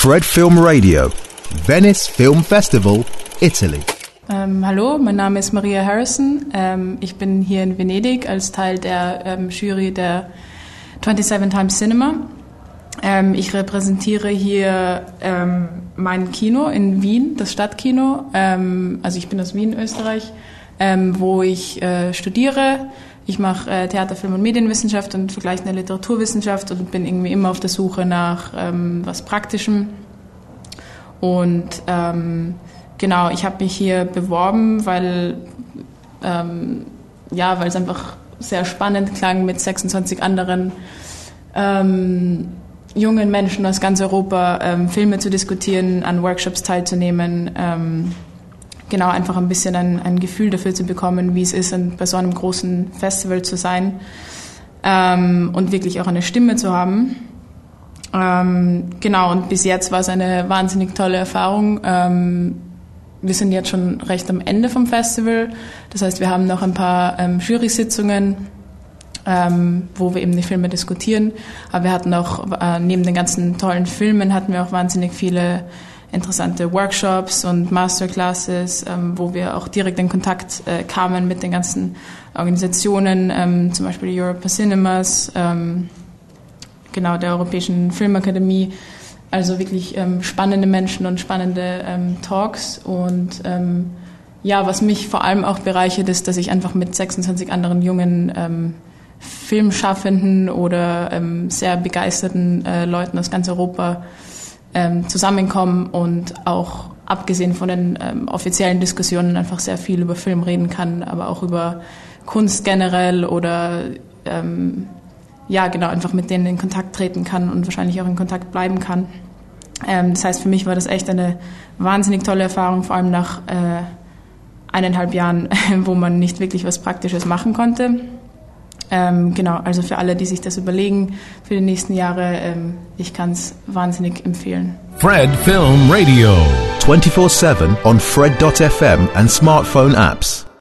Fred Film Radio, Venice Film Festival, Italy. Ähm, hallo, mein Name ist Maria Harrison. Ähm, ich bin hier in Venedig als Teil der ähm, Jury der 27 Times Cinema. Ähm, ich repräsentiere hier ähm, mein Kino in Wien, das Stadtkino. Ähm, also ich bin aus Wien, Österreich, wo ich äh, studiere. Ich mache äh, Theater, Film und Medienwissenschaft und vergleichende Literaturwissenschaft und bin irgendwie immer auf der Suche nach was Praktischem. Und Genau, ich habe mich hier beworben, weil ähm, ja, weil es einfach sehr spannend klang, mit 26 anderen ähm, jungen Menschen aus ganz Europa ähm, Filme zu diskutieren, an Workshops teilzunehmen. Ähm, genau, einfach ein bisschen ein, ein, Gefühl dafür zu bekommen, wie es ist, bei so einem großen Festival zu sein ähm, und wirklich auch eine Stimme zu haben. Ähm, genau, und bis jetzt war es eine wahnsinnig tolle Erfahrung wir sind jetzt schon recht am Ende vom Festival. Das heißt, wir haben noch ein paar ähm, Jury-Sitzungen, ähm, wo wir eben die Filme diskutieren. Aber wir hatten auch, äh, neben den ganzen tollen Filmen, hatten wir auch wahnsinnig viele interessante Workshops und Masterclasses, ähm, wo wir auch direkt in Kontakt äh, kamen mit den ganzen Organisationen, ähm, zum Beispiel die Europa Cinemas, ähm, genau der Europäischen Filmakademie also wirklich spannende Menschen und spannende Talks. Und ja, was mich vor allem auch bereichert, ist, dass ich einfach mit 26 anderen jungen Filmschaffenden oder sehr begeisterten äh, Leuten aus ganz Europa ähm, zusammenkomme und auch abgesehen von den ähm, offiziellen Diskussionen einfach sehr viel über Film reden kann, aber auch über Kunst generell oder ähm, ja, genau, einfach mit denen in Kontakt treten kann und wahrscheinlich auch in Kontakt bleiben kann. Ähm, das heißt, für mich war das echt eine wahnsinnig tolle Erfahrung, vor allem nach äh, eineinhalb Jahren, wo man nicht wirklich was Praktisches machen konnte. Ähm, genau, also für alle, die sich das überlegen für die nächsten Jahre, ähm, ich kann es wahnsinnig empfehlen. Fred Film Radio 24/7 on Fred.fm and smartphone apps.